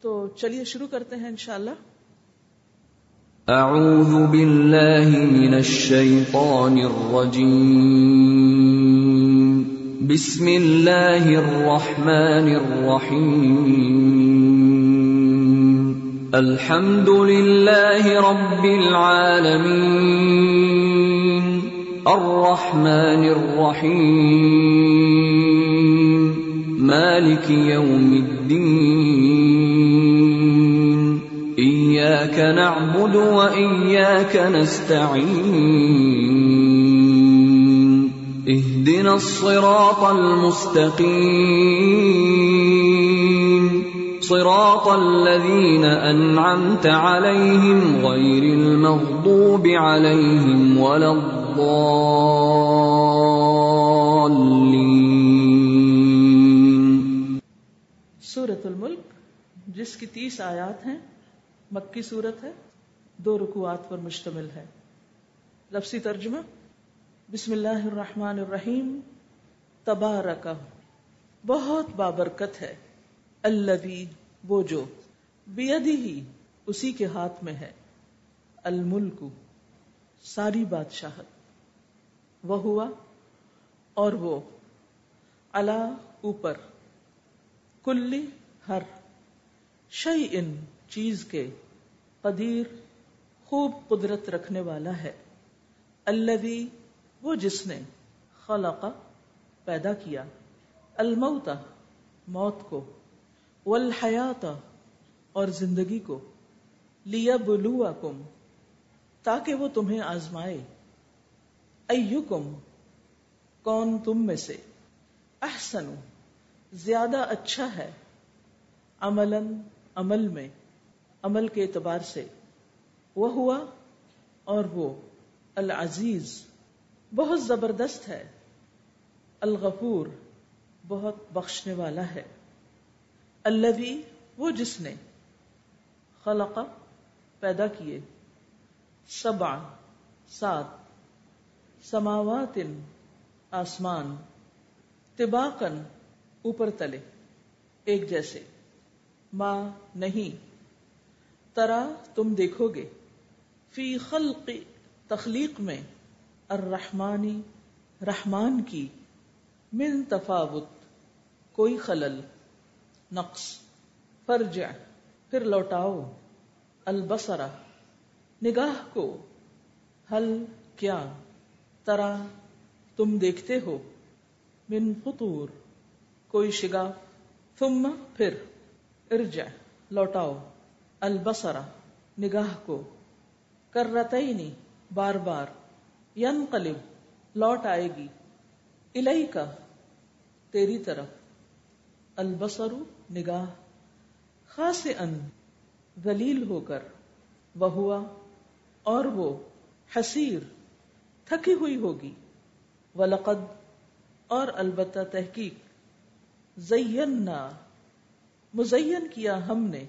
تو چلیے، شروع کرتے ہیں انشاءاللہ۔ اعوذ باللہ من الشیطان الرجیم۔ بسم اللہ الرحمن الرحیم۔ الحمد للہ رب العالمین۔ الرحمن الرحیم۔ مالک یوم الدین۔ نعبد و ایاک نستعین اهدنا الصراط المستقیم صراط الذين أنعمت عليهم غير المغضوب عليهم ولا الضالين. سورت الملک، جس کی تیس آیات ہیں مکی صورت ہے، دو رکوعات پر مشتمل ہے۔ لفظی ترجمہ، بسم اللہ الرحمن الرحیم، تبارکہ۔ بہت بابرکت ہے۔ الذی، وہ جو بیدی ہی اسی کے ہاتھ میں ہے۔ الملک، ساری بادشاہت۔ وہ ہوا اور وہ اللہ اوپر، کلی، ہر شعی چیز کے قدیر خوب قدرت رکھنے والا ہے۔ الذی، وہ جس نے خلق پیدا کیا۔ الموت، موت کو۔ والحیات اور زندگی کو۔ لیا بلوا کم تاکہ وہ تمہیں آزمائے۔ ایکم، کون تم میں سے۔ احسن زیادہ اچھا ہے۔ عمل عمل میں۔ عمل کے اعتبار سے۔ وہ ہوا اور وہ العزیز، بہت زبردست ہے۔ الغفور، بہت بخشنے والا ہے۔ الذی، وہ جس نے خلق، پیدا کیے۔ سبع، سات۔ سماوات، آسمان۔ طباقن اوپر تلے۔ ایک جیسے۔ ماں نہیں۔ ترا تم دیکھو گے۔ فی خلق تخلیق میں الرحمانی رحمان کی من تفاوت، کوئی خلل، نقص، فرجع، پھر لوٹاؤ، البصرہ، نگاہ کو حل کیا ترا تم دیکھتے ہو، من فطور کوئی شگا ثم پھر ارجع، لوٹاؤ۔ البصرہ، نگاہ کو۔ کرتینی، بار بار۔ ینقلب، لوٹ آئے گی۔ الہی کا تیری طرف۔ البصر، نگاہ۔ خاص ان ذلیل ہو کر۔ وہ ہوا اور وہ حسیر، تھکی ہوئی ہوگی۔ ولقد، اور البتہ تحقیق۔ زینا، مزین کیا ہم نے۔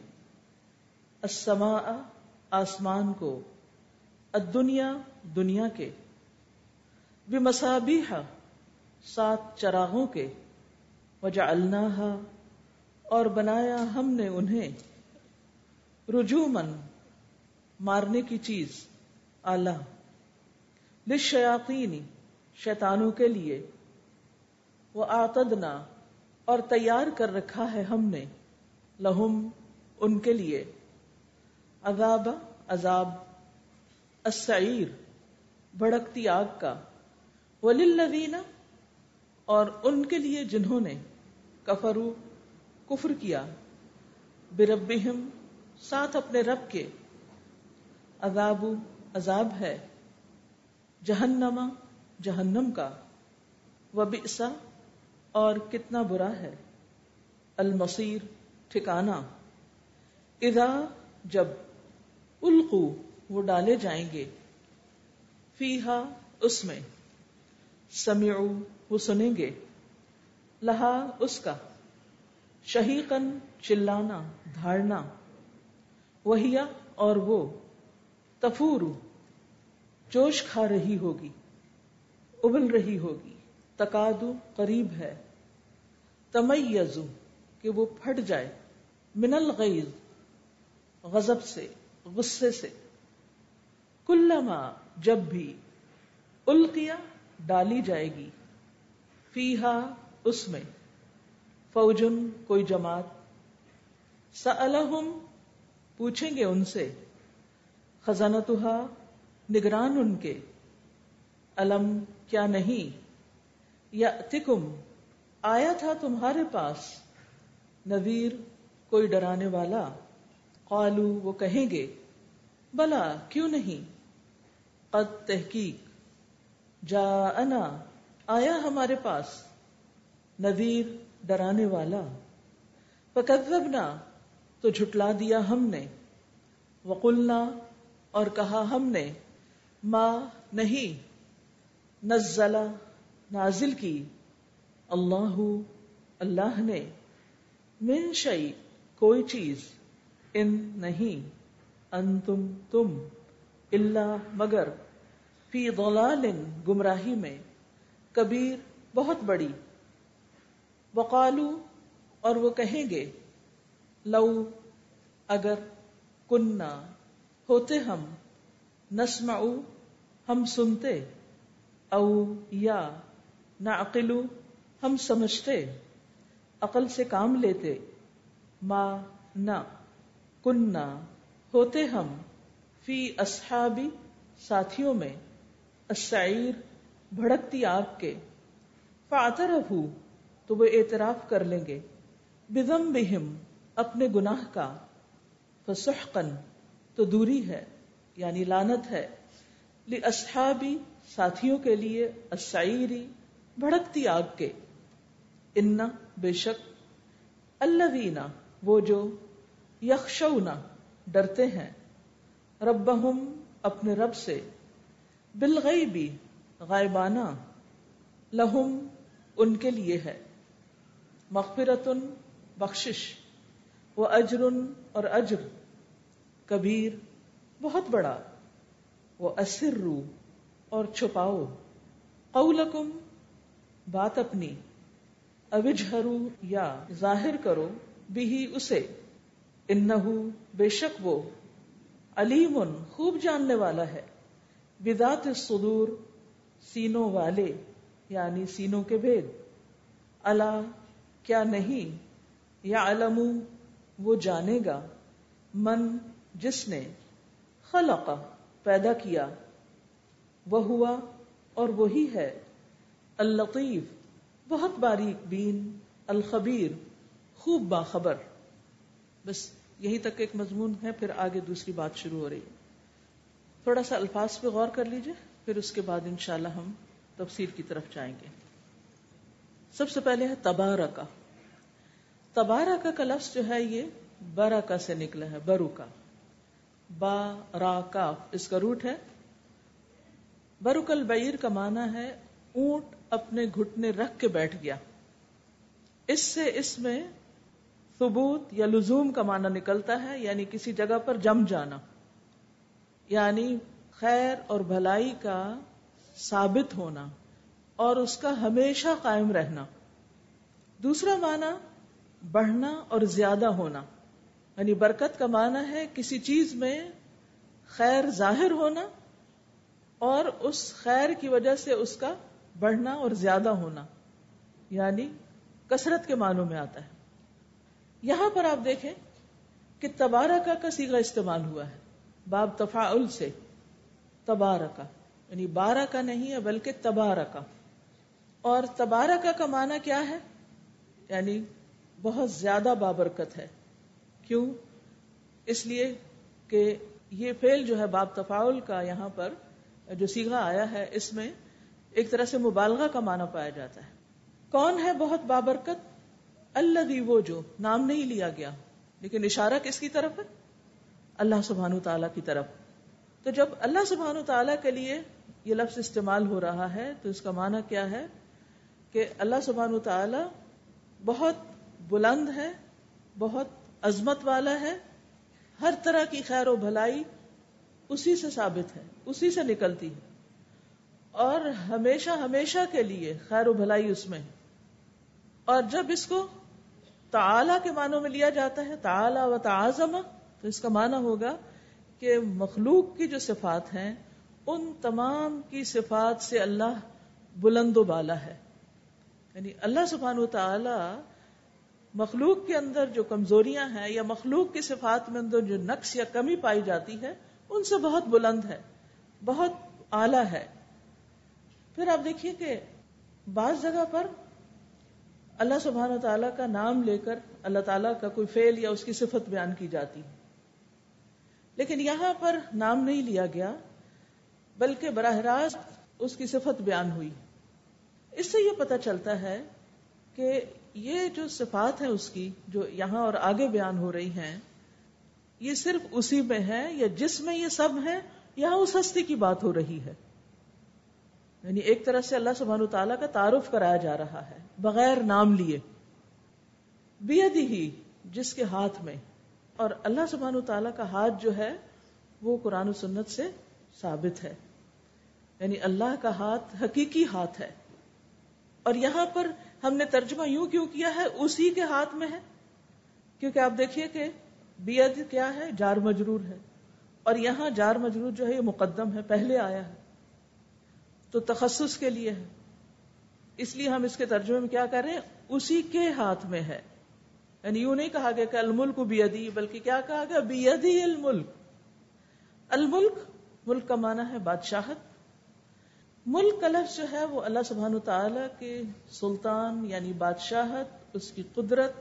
السماء، آسمان کو، الدنیا، دنیا کے۔ بمصابیح، سات چراغوں کے۔ وجعلناها اور بنایا ہم نے انہیں۔ رجومن مارنے کی چیز آلہ للشیاطین، شیطانوں کے لیے۔ وہ آتدنا اور تیار کر رکھا ہے ہم نے، لہم، ان کے لیے۔ عذاب عذاب، السعیر، بھڑکتی آگ کا۔ وللذین، اور ان کے لیے جنہوں نے کفرو کفر کیا۔ بربہم، ساتھ اپنے رب کے۔ عذاب عذاب ہے۔ جہنم جہنم کا۔ وبئسا اور کتنا برا ہے۔ المصیر ٹھکانا اذا، جب القو، وہ ڈالے جائیں گے۔ فیہا، اس میں۔ سمعو، وہ سنیں گے۔ لہا، اس کا۔ شہیقن چلانا، دھاڑنا۔ وہیا، اور وہ۔ تفور جوش کھا رہی ہوگی۔ ابل رہی ہوگی۔ تقادو قریب ہے۔ تمیزو، کہ وہ پھٹ جائے۔ من الغیظ غضب سے۔ غصے سے۔ کلما، جب بھی القیا ڈالی جائے گی، فیہا، اس میں۔ فوجن، کوئی جماعت۔ سألہم، پوچھیں گے ان سے۔ خزانتہا، نگران ان کے۔ علم کیا نہیں؟ یا تکم آیا تھا تمہارے پاس۔ نویر کوئی ڈرانے والا۔ قالو وہ کہیں گے، بلا، کیوں نہیں؟ قد تحقیق جا انا آیا ہمارے پاس نویر ڈرانے والا، فکذبنا، تو جھٹلا دیا ہم نے، وقلنا، اور کہا ہم نے ماں نہیں نزلہ نازل کی، اللہ اللہ نے، من شعی کوئی چیز۔ ان نہیں ان تم تم اللہ مگر، فی ضلال گمراہی میں، کبیر بہت بڑی۔ وقالو، اور وہ کہیں گے، لو، اگر کننا، ہوتے ہم نسمع ہم سنتے، او، یا، نعقلو، ہم سمجھتے، عقل سے کام لیتے، ما نہ کننا، ہوتے ہم فی اصحابی ساتھیوں میں، السعیر بھڑکتی آگ کے۔ فاطرف تو وہ اعتراف کر لیں گے۔ بدم بہم اپنے گناہ کا۔ فسحقن تو دوری ہے یعنی لانت ہے۔ اصحابی ساتھیوں کے لیے اسعری بھڑکتی آگ کے۔ انا، بے شک اللہ وہ جو یکشونا ڈرتے ہیں۔ ربہم اپنے رب سے بالغیبی غائبانہ، لہم ان کے لیے ہے۔ مغفرتن، بخشش وہ اجرن اور اجر، کبیر، بہت بڑا۔ وہ اسرو اور چھپاؤ۔ قولکم، بات اپنی۔ اوجہرو یا ظاہر کرو بھی اسے۔ انہو بے شک وہ علیم خوب جاننے والا ہے۔ بدات الصدور، سینوں والے یعنی سینوں کے بھید۔ اللہ کیا نہیں؟ یا علم وہ جانے گا۔ من، جس نے خلق، پیدا کیا۔ وہ ہوا اور وہی ہے۔ اللطیف، بہت باریک بین۔ الخبیر، خوب باخبر۔ بس یہی تک ایک مضمون ہے، پھر آگے دوسری بات شروع ہو رہی ہے۔ تھوڑا سا الفاظ پہ غور کر لیجیے، پھر اس کے بعد انشاءاللہ ہم تفسیر کی طرف جائیں گے۔ سب سے پہلے ہے تبارکا۔ تبارکا کا لفظ جو ہے، یہ برکا سے نکلا ہے برو کا با، را کا اس کا روٹ ہے۔ برک البعیر کا معنی ہے اونٹ اپنے گھٹنے رکھ کے بیٹھ گیا۔ اس سے اس میں ثبوت یا لزوم کا معنی نکلتا ہے یعنی کسی جگہ پر جم جانا۔ یعنی خیر اور بھلائی کا ثابت ہونا اور اس کا ہمیشہ قائم رہنا۔ دوسرا معنی، بڑھنا اور زیادہ ہونا۔ یعنی برکت کا معنی ہے کسی چیز میں خیر ظاہر ہونا اور اس خیر کی وجہ سے اس کا بڑھنا اور زیادہ ہونا۔ یعنی کثرت کے معنوں میں آتا ہے۔ یہاں پر آپ دیکھیں کہ تبارکا کا سیگا استعمال ہوا ہے۔ باب تفاعل سے تبارکا یعنی بارہ کا نہیں ہے بلکہ تبارہ کا اور تبارہ کا معنی کیا ہے؟ یعنی بہت زیادہ بابرکت ہے۔ کیوں؟ اس لیے کہ یہ فیل جو ہے باب تفاول کا یہاں پر جو سیگا آیا ہے، اس میں ایک طرح سے مبالغہ کا معنی پایا جاتا ہے۔ کون ہے بہت بابرکت؟ اللہ وہ جو نام نہیں لیا گیا، لیکن اشارہ کس کی طرف ہے؟ اللہ سبحان تعالی کی طرف۔ تو جب اللہ سبحان تعالیٰ کے لیے یہ لفظ استعمال ہو رہا ہے، تو اس کا معنی کیا ہے؟ کہ اللہ سبحان تعالی بہت بلند ہے، بہت عظمت والا ہے، ہر طرح کی خیر و بھلائی اسی سے ثابت ہے، اسی سے نکلتی ہے۔ اور ہمیشہ ہمیشہ کے لیے خیر و بھلائی اس میں اور جب اس کو تعالی کے معنوں میں لیا جاتا ہے، تعالی و تعظم تو اس کا معنی ہوگا کہ مخلوق کی جو صفات ہیں، ان تمام کی صفات سے اللہ بلند و بالا ہے۔ یعنی اللہ سبحان و تعالی مخلوق کے اندر جو کمزوریاں ہیں یا مخلوق کی صفات میں اندر جو نقص یا کمی پائی جاتی ہے، ان سے بہت بلند ہے، بہت اعلی ہے۔ پھر آپ دیکھیے کہ بعض جگہ پر اللہ سبحانہ تعالیٰ کا نام لے کر اللہ تعالیٰ کا کوئی فیل یا اس کی صفت بیان کی جاتی ہے۔ لیکن یہاں پر نام نہیں لیا گیا، بلکہ براہ راست اس کی صفت بیان ہوئی۔ اس سے یہ پتہ چلتا ہے کہ یہ جو صفات ہیں اس کی، جو یہاں اور آگے بیان ہو رہی ہیں، یہ صرف اسی میں ہے یا جس میں یہ سب ہے یہاں اس ہستی کی بات ہو رہی ہے۔ یعنی ایک طرح سے اللہ سبحانہ تعالیٰ کا تعارف کرایا جا رہا ہے، بغیر نام لیے۔ بیدی ہی جس کے ہاتھ میں۔ اور اللہ سبحانہ تعالیٰ کا ہاتھ جو ہے، وہ قرآن و سنت سے ثابت ہے۔ یعنی اللہ کا ہاتھ حقیقی ہاتھ ہے۔ اور یہاں پر ہم نے ترجمہ یوں کیوں کیا ہے، اسی کے ہاتھ میں ہے۔ کیونکہ آپ دیکھیے کہ بیعت کیا ہے، جار مجرور ہے۔ اور یہاں جار مجرور جو ہے، یہ مقدم ہے، پہلے آیا ہے۔ تو تخصص کے لیے ہے۔ اس لیے ہم اس کے ترجمے میں کیا کر رہے ہیں؟ اسی کے ہاتھ میں ہے۔ یعنی یوں نہیں کہا گیا کہ الملک بیدی، بلکہ کیا کہا گیا؟ بیدی الملک۔ الملک، ملک کا معنی ہے بادشاہت۔ ملک کا لفظ جو ہے وہ اللہ سبحانہ تعالی کے سلطان یعنی بادشاہت، اس کی قدرت،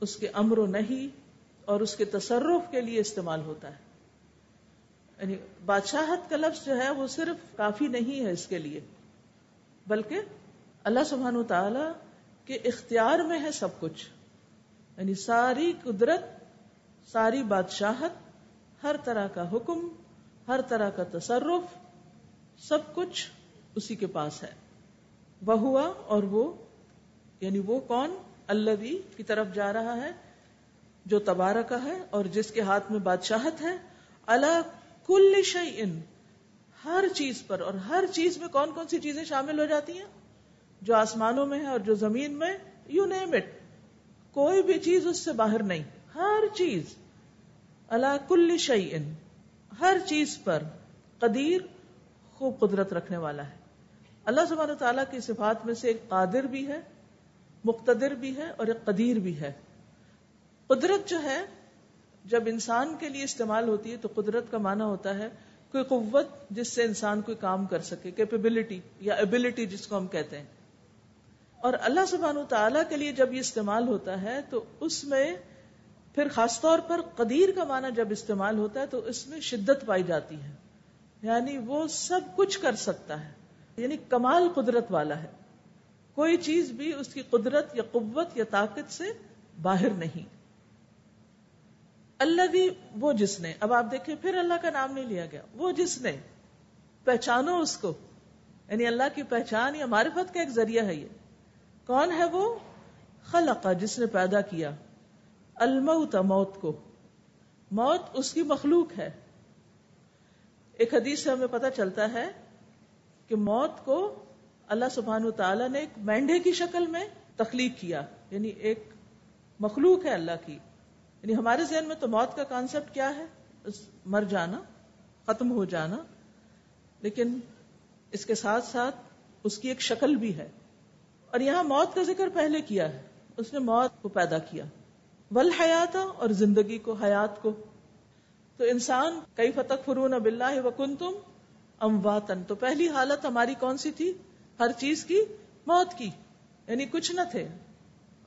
اس کے امر و نہیں اور اس کے تصرف کے لیے استعمال ہوتا ہے۔ یعنی بادشاہت کا لفظ جو ہے وہ صرف کافی نہیں ہے اس کے لیے، بلکہ اللہ سبحانہ تعالی کے اختیار میں ہے سب کچھ۔ یعنی ساری قدرت، ساری بادشاہت، ہر طرح کا حکم، ہر طرح کا تصرف، سب کچھ اسی کے پاس ہے۔ وہ ہوا اور وہ یعنی وہ کون؟ اللہ کی طرف جا رہا ہے، جو تبارہ کا ہے اور جس کے ہاتھ میں بادشاہت ہے۔ اللہ کل شعی ان ہر چیز پر، اور ہر چیز میں کون کون سی چیزیں شامل ہو جاتی ہیں؟ جو آسمانوں میں ہے اور جو زمین میں یو نیم اٹ کوئی بھی چیز اس سے باہر نہیں، ہر چیز. اللہ کل شعی ان ہر چیز پر قدیر، خوب قدرت رکھنے والا ہے. اللہ سبحانہ تعالیٰ کی صفات میں سے ایک قادر بھی ہے، مقتدر بھی ہے، اور ایک قدیر بھی ہے. قدرت جو ہے جب انسان کے لیے استعمال ہوتی ہے تو قدرت کا معنی ہوتا ہے کوئی قوت جس سے انسان کوئی کام کر سکے کیپیبلٹی یا ایبلٹی جس کو ہم کہتے ہیں۔ اور اللہ سبحانہ تعالیٰ کے لیے جب یہ استعمال ہوتا ہے تو اس میں پھر خاص طور پر قدیر کا معنی جب استعمال ہوتا ہے تو اس میں شدت پائی جاتی ہے۔ یعنی وہ سب کچھ کر سکتا ہے۔ یعنی کمال قدرت والا ہے۔ کوئی چیز بھی اس کی قدرت یا قوت یا طاقت سے باہر نہیں۔ اللہ بھی وہ جس نے، اب آپ دیکھیں، پھر اللہ کا نام نہیں لیا گیا۔ وہ جس نے، پہچانو اس کو۔ یعنی اللہ کی پہچان یا معرفت کا ایک ذریعہ ہے یہ۔ کون ہے وہ؟ خلقا جس نے پیدا کیا۔ الموت، موت کو۔ موت اس کی مخلوق ہے۔ ایک حدیث سے ہمیں پتہ چلتا ہے کہ موت کو اللہ سبحان تعالیٰ نے ایک مینڈے کی شکل میں تخلیق کیا۔ یعنی ایک مخلوق ہے اللہ کی۔ یعنی ہمارے ذہن میں تو موت کا کانسیپٹ کیا ہے؟ مر جانا، ختم ہو جانا، لیکن اس کے ساتھ ساتھ اس کی ایک شکل بھی ہے۔ اور یہاں موت کا ذکر پہلے کیا ہے۔ اس نے موت کو پیدا کیا۔ ول حیات اور زندگی کو، حیات کو۔ تو انسان کئی فتق فرون اب اللہ و کن تم امواتن تو پہلی حالت ہماری کون سی تھی؟ ہر چیز کی موت کی۔ یعنی کچھ نہ تھے۔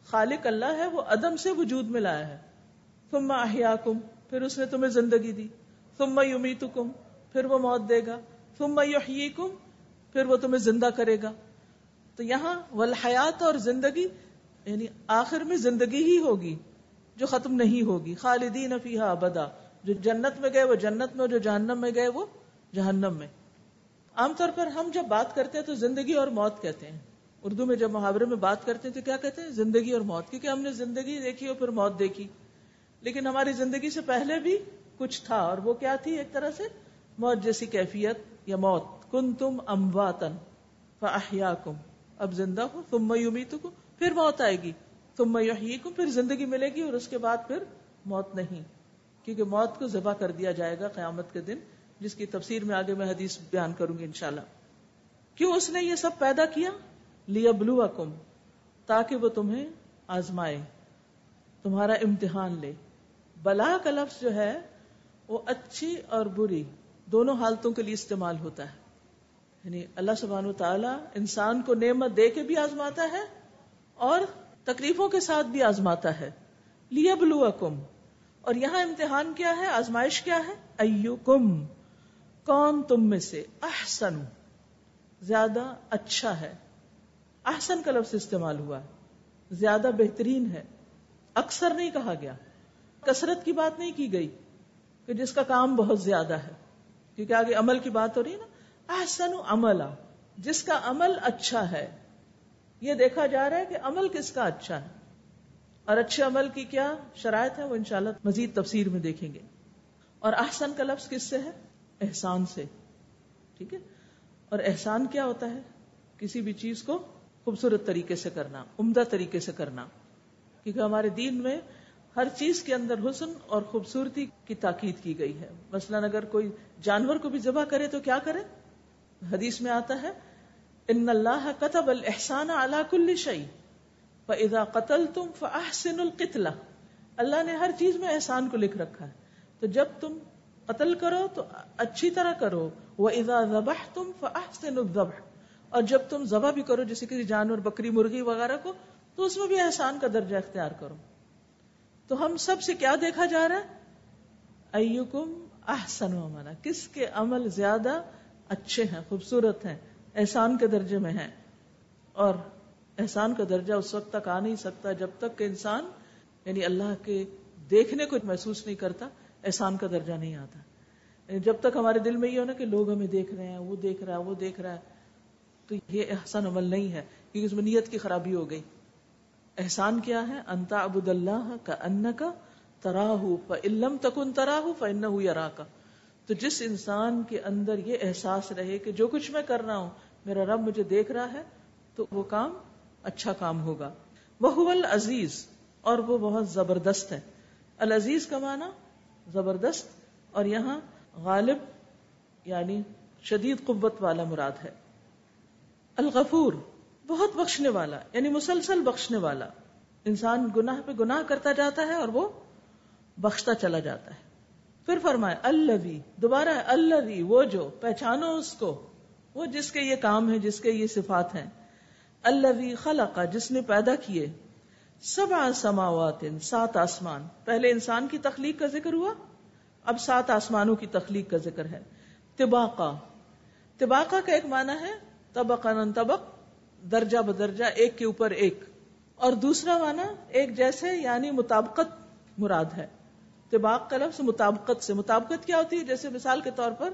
خالق اللہ ہے، وہ عدم سے وجود میں لایا ہے۔ تم احیا کم پھر اس نے تمہیں زندگی دی. تم امیت کم پھر وہ موت دے گا. تم کم پھر وہ تمہیں زندہ کرے گا. تو یہاں ولحیات اور زندگی یعنی آخر میں زندگی ہی ہوگی، جو ختم نہیں ہوگی. خالدین فیحا ابدا. جو جنت میں گئے وہ جنت میں، جو جہنم میں گئے وہ جہنم میں. عام طور پر ہم جب بات کرتے ہیں تو زندگی اور موت کہتے ہیں. اردو میں جب محاورے میں بات کرتے ہیں تو کیا کہتے ہیں؟ زندگی اور موت کیونکہ ہم نے زندگی دیکھی اور پھر موت دیکھی. لیکن ہماری زندگی سے پہلے بھی کچھ تھا اور وہ کیا تھی ایک طرح سے؟ موت جیسی کیفیت یا موت۔ کن تم امواتن فاحیا کم اب زندہ ہو تم میں کو پھر موت آئے گی۔ تم میں پھر زندگی ملے گی اور اس کے بعد پھر موت نہیں۔ کیونکہ موت کو ذبح کر دیا جائے گا قیامت کے دن، جس کی تفسیر میں آگے میں حدیث بیان کروں گی انشاءاللہ۔ کیوں اس نے یہ سب پیدا کیا؟ لیا بلو تاکہ وہ تمہیں آزمائے، تمہارا امتحان لے۔ بلا کا لفظ جو ہے، وہ اچھی اور بری دونوں حالتوں کے لیے استعمال ہوتا ہے۔ یعنی اللہ سبحان و تعالیٰ انسان کو نعمت دے کے بھی آزماتا ہے اور تکلیفوں کے ساتھ بھی آزماتا ہے۔ لیا بلو اور یہاں امتحان کیا ہے؟ آزمائش کیا ہے؟ ایو کم کون تم میں سے؟ احسن۔ زیادہ اچھا ہے۔ احسن کا لفظ استعمال ہوا۔ ہے زیادہ بہترین ہے۔ اکثر نہیں کہا گیا۔ کثرت کی بات نہیں کی گئی کہ جس کا کام بہت زیادہ ہے، کیونکہ آگے عمل کی بات ہو رہی ہے نا۔ احسن عمل جس کا عمل اچھا ہے، یہ دیکھا جا رہا ہے کہ عمل کس کا اچھا ہے۔ اور اچھے عمل کی کیا شرائط ہے وہ انشاءاللہ مزید تفسیر میں دیکھیں گے۔ اور احسن کا لفظ کس سے ہے؟ احسان سے۔ ٹھیک ہے؟ اور احسان کیا ہوتا ہے؟ کسی بھی چیز کو خوبصورت طریقے سے کرنا، عمدہ طریقے سے کرنا۔ کیونکہ ہمارے دین میں ہر چیز کے اندر حسن اور خوبصورتی کی تاکید کی گئی ہے۔ مثلا اگر کوئی جانور کو بھی ذبح کرے تو کیا کرے؟ حدیث میں آتا ہے، ان اللہ قطب الحسان اللہ کل شعی فضا قتل تم فحسن القتلا اللہ نے ہر چیز میں احسان کو لکھ رکھا ہے۔ تو جب تم قتل کرو تو اچھی طرح کرو وہ ادا ذبح تم فحسن الذبح۔ اور جب تم ذبح بھی کرو، جیسے کسی جانور، بکری، مرغی وغیرہ کو، تو اس میں بھی احسان کا درجہ اختیار کرو۔ تو ہم سب سے کیا دیکھا جا رہا ہے؟ ایوکم احسن و عملا کس کے عمل زیادہ اچھے ہیں، خوبصورت ہیں، احسان کے درجے میں ہیں۔ اور احسان کا درجہ اس وقت تک آ نہیں سکتا جب تک کہ انسان یعنی اللہ کے دیکھنے کو محسوس نہیں کرتا، احسان کا درجہ نہیں آتا۔ یعنی جب تک ہمارے دل میں یہ ہونا کہ لوگ ہمیں دیکھ رہے ہیں، وہ دیکھ رہا ہے، وہ دیکھ رہا ہے، تو یہ احسان عمل نہیں ہے، کیونکہ اس میں نیت کی خرابی ہو گئی۔ احسان کیا ہے؟ انتا ابود اللہ کا ان کا تراہ علم تکن تراہ فن یا کا تو جس انسان کے اندر یہ احساس رہے کہ جو کچھ میں کر رہا ہوں، میرا رب مجھے دیکھ رہا ہے، تو وہ کام اچھا کام ہوگا۔ وہ العزیز اور وہ بہت زبردست ہے۔ العزیز کا معنی زبردست، اور یہاں غالب یعنی شدید قوت والا مراد ہے۔ الغفور بہت بخشنے والا یعنی مسلسل بخشنے والا۔ انسان گناہ پہ گناہ کرتا جاتا ہے اور وہ بخشتا چلا جاتا ہے۔ پھر فرمائے اللہ دوبارہ اللہ وہ جو، پہچانو اس کو۔ وہ جس کے یہ کام ہے جس کے یہ صفات ہیں۔ اللہ خلق، جس نے پیدا کیے۔ سب سماوات، سات آسمان۔ پہلے انسان کی تخلیق کا ذکر ہوا، اب سات آسمانوں کی تخلیق کا ذکر ہے۔ تباقا تباقا کا ایک معنی ہے طبق طبق درجہ بدرجہ ایک کے اوپر ایک اور دوسرا معنی ایک جیسے یعنی مطابقت مراد ہے کا لفظ مطابقت سے مطابقت کیا ہوتی ہے جیسے مثال کے طور پر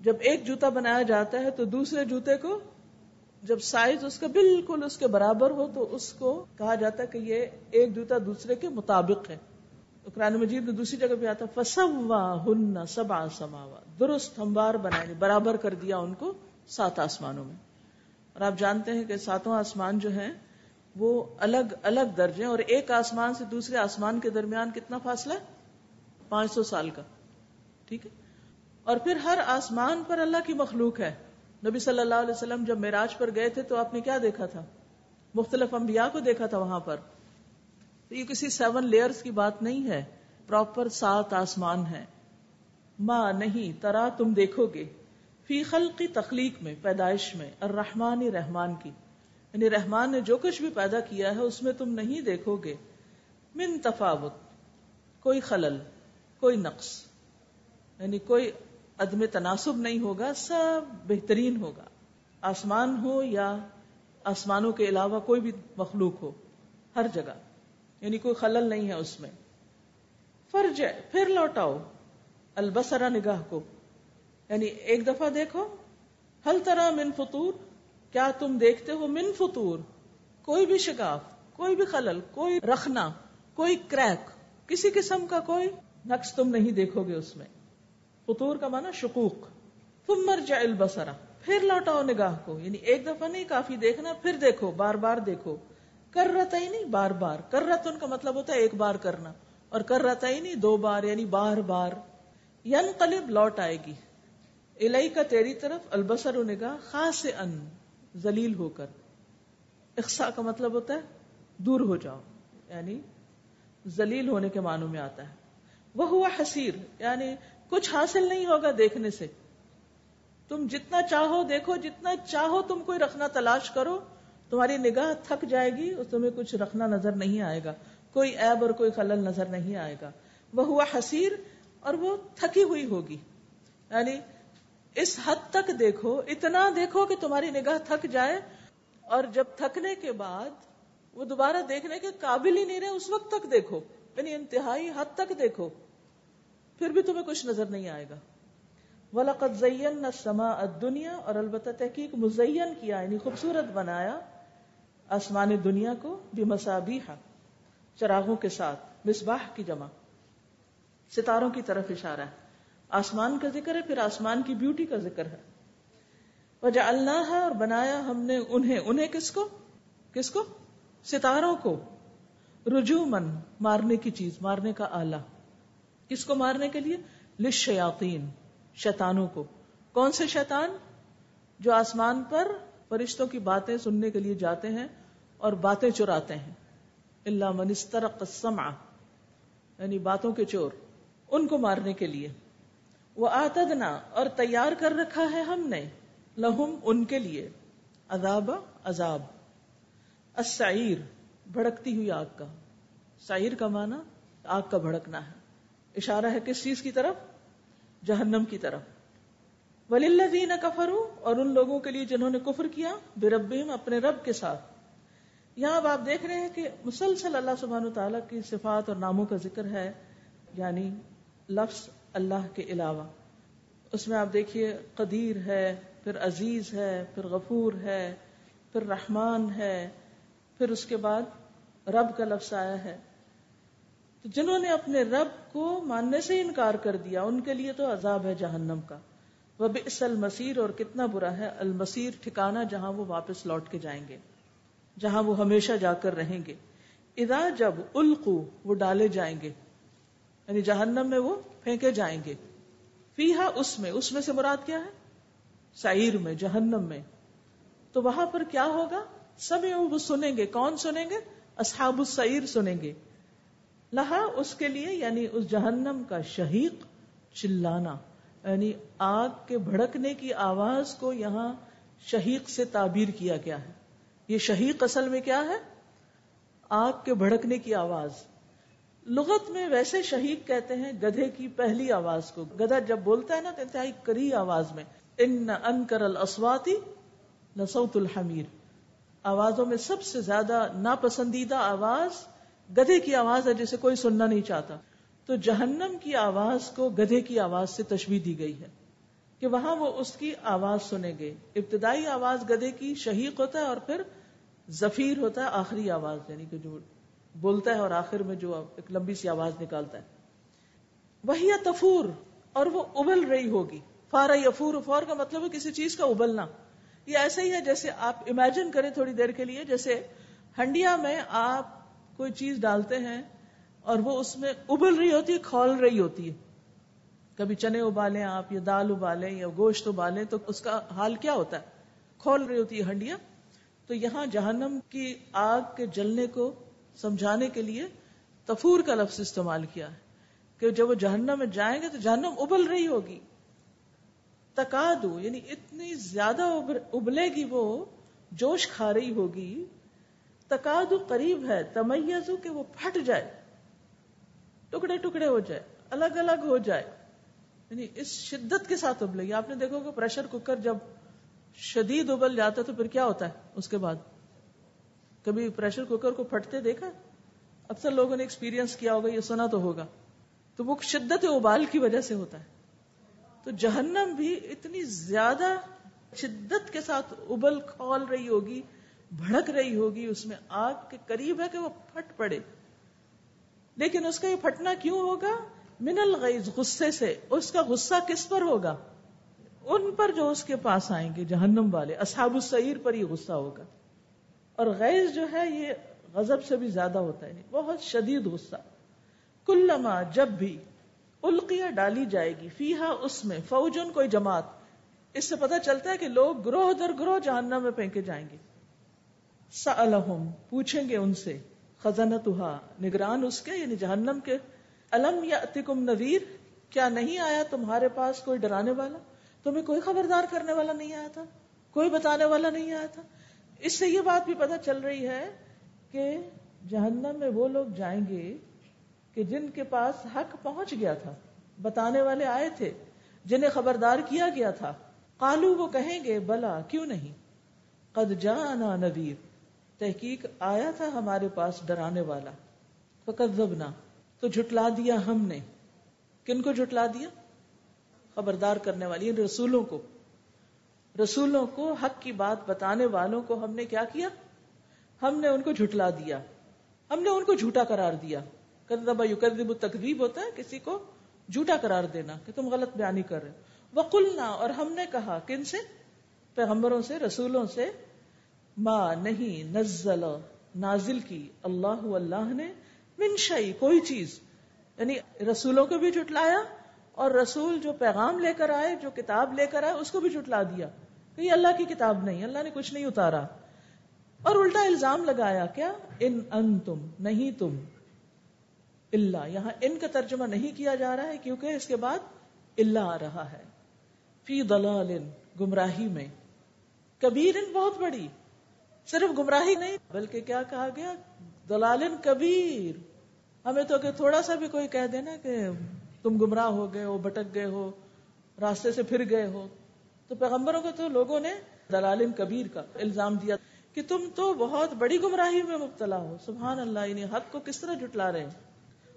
جب ایک جوتا بنایا جاتا ہے تو دوسرے جوتے کو جب سائز اس کا بالکل اس کے برابر ہو تو اس کو کہا جاتا ہے کہ یہ ایک جوتا دوسرے کے مطابق ہے قرآن مجید میں دوسری جگہ پہ آتا فسوا ہن سبا سماوا درست ہموار بنائے، برابر کر دیا ان کو سات آسمانوں میں۔ اور آپ جانتے ہیں کہ ساتوں آسمان جو ہیں وہ الگ الگ درجے اور ایک آسمان سے دوسرے آسمان کے درمیان کتنا فاصلہ ہے؟ پانچ سو سال کا۔ ٹھیک ہے؟ اور پھر ہر آسمان پر اللہ کی مخلوق ہے۔ نبی صلی اللہ علیہ وسلم جب میراج پر گئے تھے تو آپ نے کیا دیکھا تھا؟ مختلف انبیاء کو دیکھا تھا وہاں پر۔ تو یہ کسی سیون لیئرز کی بات نہیں ہے۔ پراپر سات آسمان ہے ماں نہیں، ترا تم دیکھو گے۔ فی خلق کی تخلیق میں، پیدائش میں اور رحمان رحمان کی۔ یعنی رحمان نے جو کچھ بھی پیدا کیا ہے، اس میں تم نہیں دیکھو گے۔ من تفاوت، کوئی خلل، کوئی نقص۔ یعنی کوئی عدم تناسب نہیں ہوگا، سب بہترین ہوگا۔ آسمان ہو یا آسمانوں کے علاوہ کوئی بھی مخلوق ہو، ہر جگہ۔ یعنی کوئی خلل نہیں ہے اس میں۔ فرج پھر لوٹاؤ۔ البسرا نگاہ کو۔ یعنی ایک دفعہ دیکھو، ہل طرح من فطور، کیا تم دیکھتے ہو من فطور؟ کوئی بھی شگاف، کوئی بھی خلل، کوئی رکھنا کوئی کریک، کسی قسم کا کوئی نقص تم نہیں دیکھو گے اس میں۔ فطور کا مانا شکوک تم مر جا البسرا پھر لوٹاؤ نگاہ کو۔ یعنی ایک دفعہ نہیں، کافی دیکھنا، پھر دیکھو، بار بار دیکھو۔ کر رہتا ہی نہیں بار بار۔ کر رہا تو ان کا مطلب ہوتا ہے ایک بار کرنا، اور کر رہتا ہی نہیں دو بار یعنی بار بار۔ ین قلب لوٹ آئے گی۔ الہی کا تیری طرف البسر و نگاہ خاص ان ذلیل ہو کر۔ اقسا کا مطلب ہوتا ہے دور ہو جاؤ یعنی ذلیل ہونے کے معنوں میں آتا ہے۔ وہ ہوا حسیر یعنی کچھ حاصل نہیں ہوگا دیکھنے سے۔ تم جتنا چاہو دیکھو، جتنا چاہو تم کوئی رکھنا تلاش کرو، تمہاری نگاہ تھک جائے گی اور تمہیں کچھ رکھنا نظر نہیں آئے گا۔ کوئی ایب اور کوئی خلل نظر نہیں آئے گا۔ وہ ہوا حسیر اور وہ تھکی ہوئی ہوگی۔ یعنی اس حد تک دیکھو، اتنا دیکھو کہ تمہاری نگاہ تھک جائے اور جب تھکنے کے بعد وہ دوبارہ دیکھنے کے قابل ہی نہیں رہے، اس وقت تک دیکھو یعنی انتہائی حد تک دیکھو، پھر بھی تمہیں کچھ نظر نہیں آئے گا۔ ولاقت زین نہ سما دنیا اور البتہ تحقیق مزین کیا یعنی خوبصورت بنایا آسمان دنیا کو بھی مسابی چراغوں کے ساتھ، مصباح کی جمع، ستاروں کی طرف اشارہ۔ ہے آسمان کا ذکر ہے، پھر آسمان کی بیوٹی کا ذکر ہے۔ وجہ اللہ ہے اور بنایا ہم نے انہیں انہیں کس کو؟ کس کو؟ ستاروں کو۔ رجو من مارنے کی چیز، مارنے کا آلہ۔ کس کو مارنے کے لیے؟ لشیاطین شیطانوں کو۔ کون سے شیطان؟ جو آسمان پر فرشتوں کی باتیں سننے کے لیے جاتے ہیں اور باتیں چراتے ہیں۔ اللہ منستر قسم یعنی باتوں کے چور، ان کو مارنے کے لیے۔ وہ آتدنا اور تیار کر رکھا ہے ہم نے، لہم ان کے لیے، عذاب عذاب۔ السعیر، بھڑکتی ہوئی آگ کا۔ سعیر کا معنی، آگ کا بھڑکنا ہے۔ اشارہ ہے کس چیز کی طرف؟ جہنم کی طرف۔ ولی اللہ کفرو اور ان لوگوں کے لیے جنہوں نے کفر کیا بے ربیم اپنے رب کے ساتھ۔ یہاں اب آپ دیکھ رہے ہیں کہ مسلسل اللہ سبحانہ تعالیٰ کی صفات اور ناموں کا ذکر ہے یعنی لفظ اللہ کے علاوہ۔ اس میں آپ دیکھیے، قدیر ہے، پھر عزیز ہے، پھر غفور ہے، پھر رحمان ہے، پھر اس کے بعد رب کا لفظ آیا ہے۔ تو جنہوں نے اپنے رب کو ماننے سے انکار کر دیا، ان کے لیے تو عذاب ہے جہنم کا۔ وہ بس المسیر اور کتنا برا ہے المسیر ٹھکانا جہاں وہ واپس لوٹ کے جائیں گے، جہاں وہ ہمیشہ جا کر رہیں گے۔ ادا جب القو، وہ ڈالے جائیں گے یعنی جہنم میں وہ پھینکے جائیں گے۔ فیحا اس میں اس میں سے مراد کیا ہے؟ سعیر میں، جہنم میں۔ تو وہاں پر کیا ہوگا؟ سب وہ سنیں گے۔ کون سنیں گے؟ اصحاب السعیر سنیں گے۔ لہا اس کے لیے یعنی اس جہنم کا شہیق، چلانا۔ یعنی آگ کے بھڑکنے کی آواز کو یہاں شہیق سے تعبیر کیا گیا ہے۔ یہ شہیق اصل میں کیا ہے؟ آگ کے بھڑکنے کی آواز۔ لغت میں ویسے شہید کہتے ہیں گدھے کی پہلی آواز کو۔ گدھا جب بولتا ہے نا تو انتہائی کری آواز میں۔ ان انکر الاسواتی نسوت الحمیر۔ آوازوں میں سب سے زیادہ ناپسندیدہ آواز گدھے کی آواز ہے جسے کوئی سننا نہیں چاہتا۔ تو جہنم کی آواز کو گدھے کی آواز سے تشویح دی گئی ہے کہ وہاں وہ اس کی آواز سنیں گے۔ ابتدائی آواز گدھے کی شہیق ہوتا ہے اور پھر ظفیر ہوتا ہے آخری آواز یعنی کہ جو بولتا ہے اور آخر میں جو ایک لمبی سی آواز نکالتا ہے۔ وہی تفور، اور وہ ابل رہی ہوگی۔ فارا یفور، فور کا مطلب ہے کسی چیز کا ابلنا۔ یہ ایسا ہی ہے جیسے آپ امیجن کریں تھوڑی دیر کے لیے، جیسے ہنڈیا میں آپ کوئی چیز ڈالتے ہیں اور وہ اس میں ابل رہی ہوتی ہے، کھول رہی ہوتی ہے۔ کبھی چنے ابالیں آپ یا دال ابالیں یا گوشت ابالیں تو اس کا حال کیا ہوتا ہے؟ کھول رہی ہوتی ہے ہنڈیا۔ تو یہاں جہنم کی آگ کے جلنے کو سمجھانے کے لیے تفور کا لفظ استعمال کیا ہے کہ جب وہ جہنم میں جائیں گے تو جہنم ابل رہی ہوگی۔ تکادو یعنی اتنی زیادہ ابلے گی وہ، جوش کھا رہی ہوگی۔ تکادو قریب ہے، تمیزو کہ وہ پھٹ جائے۔ ٹکڑے ٹکڑے ہو جائے، الگ الگ ہو جائے۔ یعنی اس شدت کے ساتھ ابلے گی۔ آپ نے دیکھو کہ پریشر کوکر جب شدید ابل جاتا ہے تو پھر کیا ہوتا ہے؟ اس کے بعد کبھی پریشر کوکر کو پھٹتے دیکھا اکثر لوگوں نے ایکسپیرینس کیا ہوگا، یہ سنا تو ہوگا۔ تو وہ شدت ابال کی وجہ سے ہوتا ہے۔ تو جہنم بھی اتنی زیادہ شدت کے ساتھ ابل، کھول رہی ہوگی، بھڑک رہی ہوگی، اس میں آگ کے قریب ہے کہ وہ پھٹ پڑے۔ لیکن اس کا یہ پھٹنا کیوں ہوگا؟ من الغیظ، غصے سے۔ اس کا غصہ کس پر ہوگا؟ ان پر جو اس کے پاس آئیں گے، جہنم والے، اصحاب السعیر پر یہ غصہ ہوگا۔ اور غیظ جو ہے یہ غضب سے بھی زیادہ ہوتا ہے۔ بہت شدید غصہ۔ کلما جب بھی القیا ڈالی جائے گی، فیہا اس میں، فوجن کوئی جماعت۔ اس سے پتہ چلتا ہے کہ لوگ گروہ در گروہ جہنم میں پھینکے جائیں گے۔ سألہم، پوچھیں گے ان سے، خزنتہا، نگران اس کے یعنی جہنم کے۔ علم یاتکم نذیر؟ کیا نہیں آیا تمہارے پاس کوئی ڈرانے والا؟ تمہیں کوئی خبردار کرنے والا نہیں آیا تھا؟ کوئی بتانے والا نہیں آیا تھا؟ اس سے یہ بات بھی پتہ چل رہی ہے کہ جہنم میں وہ لوگ جائیں گے کہ جن کے پاس حق پہنچ گیا تھا، بتانے والے آئے تھے، جنہیں خبردار کیا گیا تھا۔ قالو وہ کہیں گے، بلا، کیوں نہیں؟ قد جانا نذیر، تحقیق آیا تھا ہمارے پاس ڈرانے والا۔ فکذبنا، تو جھٹلا دیا ہم نے۔ کن کو جھٹلا دیا؟ خبردار کرنے والی یعنی رسولوں کو۔ رسولوں کو حق کی بات بتانے والوں کو ہم نے کیا کیا؟ ہم نے ان کو جھٹلا دیا۔ ہم نے ان کو جھوٹا قرار دیا۔ کدبا یو تقریب ہوتا ہے کسی کو جھوٹا قرار دینا کہ تم غلط بیانی کر رہے وقلنا، اور ہم نے کہا، کن سے؟ پیغمبروں سے، رسولوں سے۔ ماں نہیں نزل، نازل کی۔ اللہ اللہ نے، من شعی کوئی چیز۔ یعنی رسولوں کو بھی جھٹلایا اور رسول جو پیغام لے کر آئے، جو کتاب لے کر آئے، اس کو بھی جھٹلا دیا کہ یہ اللہ کی کتاب نہیں، اللہ نے کچھ نہیں اتارا۔ اور الٹا الزام لگایا، کیا؟ ان ان تم نہیں تم۔ اللہ، یہاں ان کا ترجمہ نہیں کیا جا رہا ہے کیونکہ اس کے بعد اللہ آ رہا ہے۔ فی دلال گمراہی میں۔ کبیر بہت بڑی، صرف گمراہی نہیں، بلکہ کیا کہا گیا؟ دلال کبیر۔ ہمیں تو کہ تھوڑا سا بھی کوئی کہہ دینا کہ تم گمراہ ہو گئے ہو بٹک گئے ہو، راستے سے پھر گئے ہو۔ تو پیغمبروں کو تو لوگوں نے دلال کبیر کا الزام دیا کہ تم تو بہت بڑی گمراہی میں مبتلا ہو۔ سبحان اللہ، انہیں حق کو کس طرح جٹلا رہے ہیں؟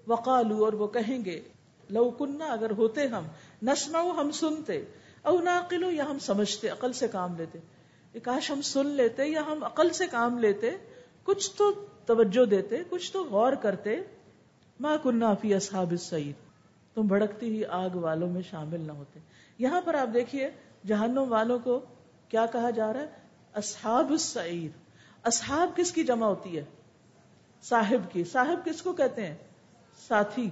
وقالو، اور وہ کہیں گے، لو کننا اگر ہوتے ہم نسما ہم سنتے، او ناقلو، یا ہم سمجھتے، عقل سے کام لیتے۔ کاش ہم سن لیتے یا ہم عقل سے کام لیتے، کچھ تو توجہ دیتے، کچھ تو غور کرتے۔ ماں کنہ فی اصحاب السعید تم بھڑکتی ہوئی آگ والوں میں شامل نہ ہوتے۔ یہاں پر آپ دیکھیے، جہنم والوں کو کیا کہا جا رہا ہے؟ اصحاب السعیر۔ اصحاب کس کی جمع ہوتی ہے؟ صاحب کی۔ صاحب کس کو کہتے ہیں؟ ساتھی،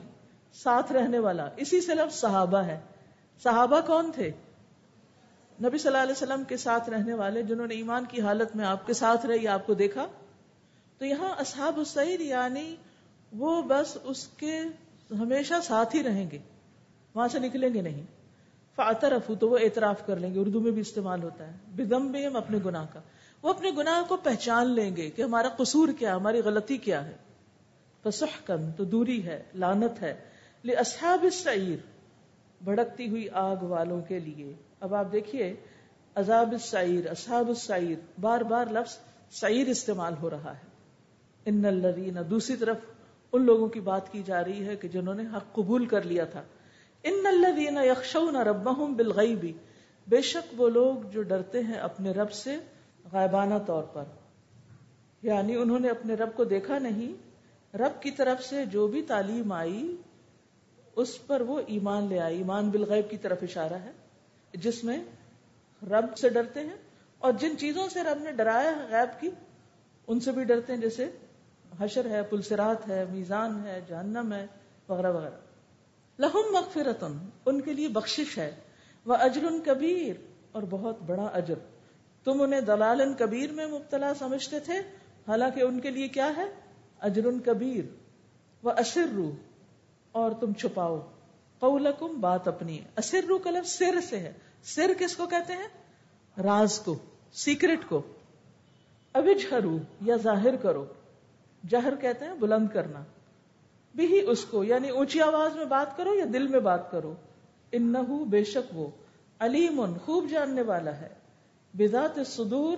ساتھ رہنے والا۔ اسی سے لفظ صحابہ ہے۔ صحابہ کون تھے؟ نبی صلی اللہ علیہ وسلم کے ساتھ رہنے والے جنہوں نے ایمان کی حالت میں آپ کے ساتھ رہے آپ کو دیکھا؟ تو یہاں اصحاب السعیر یعنی وہ بس اس کے ہمیشہ ساتھ ہی رہیں گے۔ وہاں سے نکلیں گے نہیں۔ فاترف تو وہ اعتراف کر لیں گے۔ اردو میں بھی استعمال ہوتا ہے۔ بدم بھی ہم اپنے گناہ کا۔ وہ اپنے گناہ کو پہچان لیں گے کہ ہمارا قصور کیا ہماری غلطی کیا ہے۔ فسحقن تو دوری ہے لانت ہے۔ لے اصحاب السعیر بھڑکتی ہوئی آگ والوں کے لیے۔ اب آپ دیکھیے، عذاب السعیر اصحاب السعیر بار بار لفظ سعیر استعمال ہو رہا ہے۔ ان الذین دوسری طرف ان لوگوں کی بات کی جا رہی ہے کہ جنہوں نے حق قبول کر لیا تھا۔ ان الذین یخشون ربهم بالغیب۔ بے شک وہ لوگ جو ڈرتے ہیں اپنے رب سے غائبانہ طور پر۔ یعنی انہوں نے اپنے رب کو دیکھا نہیں، رب کی طرف سے جو بھی تعلیم آئی، اس پر وہ ایمان لے آئی۔ ایمان بالغیب کی طرف اشارہ ہے، جس میں رب سے ڈرتے ہیں۔ اور جن چیزوں سے رب نے ڈرایا ہے غیب کی، ان سے بھی ڈرتے ہیں، جیسے حشر ہے، پلسرات ہے، میزان ہے، جہنم ہے، وغیرہ وغیرہ۔ لہم مغفرتن، ان کے لیے بخشش ہے۔ وہ اجر کبیر، اور بہت بڑا اجر۔ تم انہیں دلال کبیر میں مبتلا سمجھتے تھے، حالانکہ ان کے لیے کیا ہے؟ اجر کبیر۔ وہ اصر روح اور تم چھپاؤ۔ قولکم بات اپنی اصر روح کا لفظ سر سے ہے۔ سر کس کو کہتے ہیں؟ راز کو، سیکرٹ کو۔ ابجھرو یا ظاہر کرو۔ جہر کہتے ہیں، بلند کرنا۔ بھی اس کو یعنی اونچی آواز میں بات کرو یا دل میں بات کرو۔ ان بے شک وہ، علیم، خوب جاننے والا ہے۔ بذات صدور،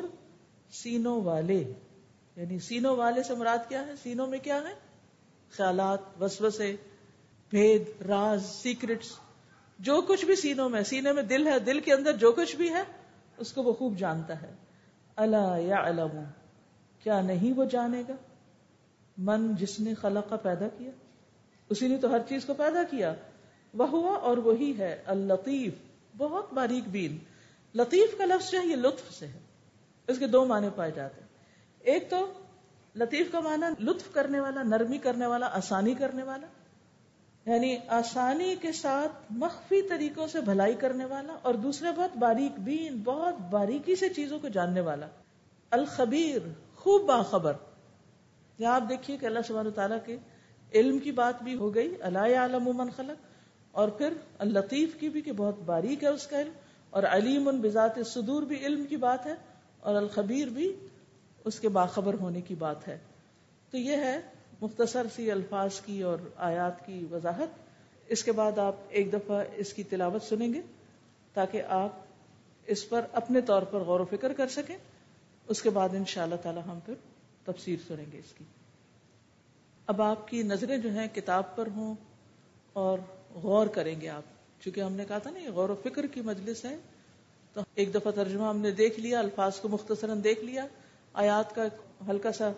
سینوں والے۔ یعنی سینوں والے سے مراد کیا ہے؟ سینوں میں کیا ہے؟ خیالات، وسوسے، بھید، راز سیکرٹس جو کچھ بھی سینوں میں، سینے میں دل ہے، دل کے اندر جو کچھ بھی ہے، اس کو وہ خوب جانتا ہے۔ اللہ یا علم کیا نہیں وہ جانے گا؟ من جس نے خلق کا پیدا کیا، اسی نے تو ہر چیز کو پیدا کیا۔ وہ ہوا اور وہی ہے، اللطیف، بہت باریک بین۔ لطیف کا لفظ جو ہے، یہ لطف سے ہے۔ اس کے دو معنی پائے جاتے ہیں۔ ایک تو لطیف کا معنی لطف کرنے والا، نرمی کرنے والا، آسانی کرنے والا۔ یعنی آسانی کے ساتھ مخفی طریقوں سے بھلائی کرنے والا اور دوسرے بہت باریک بین، بہت باریکی سے چیزوں کو جاننے والا۔ الخبیر، خوب باخبر۔ یہاں آپ دیکھیے کہ اللہ سبحانہ تعالیٰ کے علم کی بات بھی ہو گئی اللہ عالم من خلق، اور پھر اللطیف کی بھی کہ بہت باریک ہے اس کا علم، اور علیم ان بذات صدور بھی علم کی بات ہے، اور الخبیر بھی اس کے باخبر ہونے کی بات ہے۔ تو یہ ہے مختصر سی الفاظ کی اور آیات کی وضاحت۔ اس کے بعد آپ ایک دفعہ اس کی تلاوت سنیں گے تاکہ آپ اس پر اپنے طور پر غور و فکر کر سکیں۔ اس کے بعد ان شاء اللہ تعالی ہم پھر تفسیر سنیں گے اس کی۔ اب آپ کی نظریں جو ہیں کتاب پر ہوں اور غور کریں گے آپ۔ چونکہ ہم نے کہا تھا نا، یہ غور و فکر کی مجلس ہے۔ تو ایک دفعہ ترجمہ ہم نے دیکھ لیا، الفاظ کو مختصراً دیکھ لیا۔ آیات کا ہلکا سا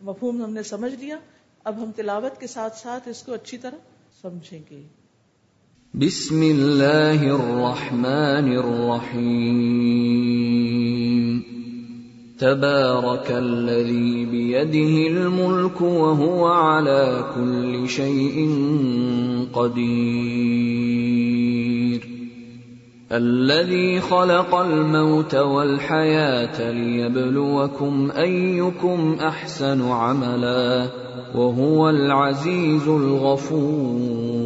مفہوم ہم نے سمجھ لیا۔ اب ہم تلاوت کے ساتھ ساتھ اس کو اچھی طرح سمجھیں گے۔ بسم اللہ الرحمن الرحیم۔ تبارك الذي بيده الملك وهو على كل شيء قدير. الذي خلق الموت والحياه ليبلوكم ايكم احسن عملا، وهو العزيز الغفور.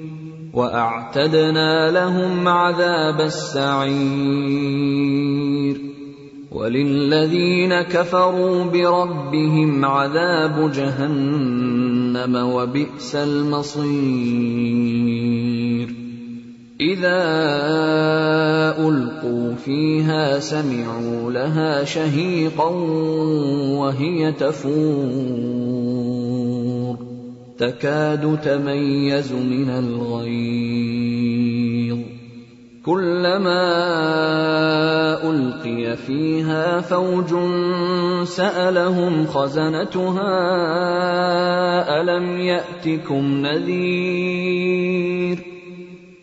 واعتدنا لهم عذاب السعير وللذين كفروا بربهم عذاب جهنم وبئس المصير اذا القوا فيها سمعوا لها شهيقا وهي تفور تكاد تميز من الغيظ. كلما القي فيها فوج سالهم خزنتها الم ياتكم نذير؟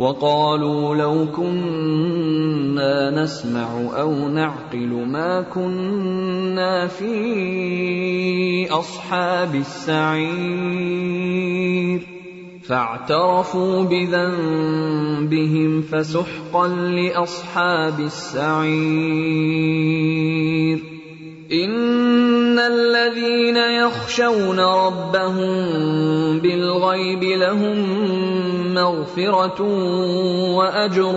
وقالوا لو كنا نسمع او نعقل ما كنا في اصحاب السعير. فاعترفوا بذنبهم فسحقا لاصحاب السعير. ان الذين يخشون ربهم بالغيب لهم مغفره واجر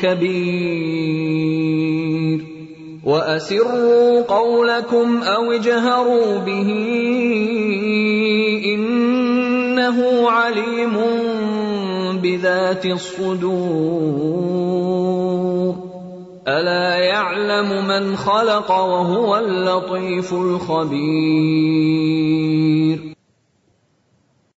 كبير. واسروا قولكم او اجهروا به انه عليم بذات الصدور. الا يعلم من خلق وهو اللطيف الخبير.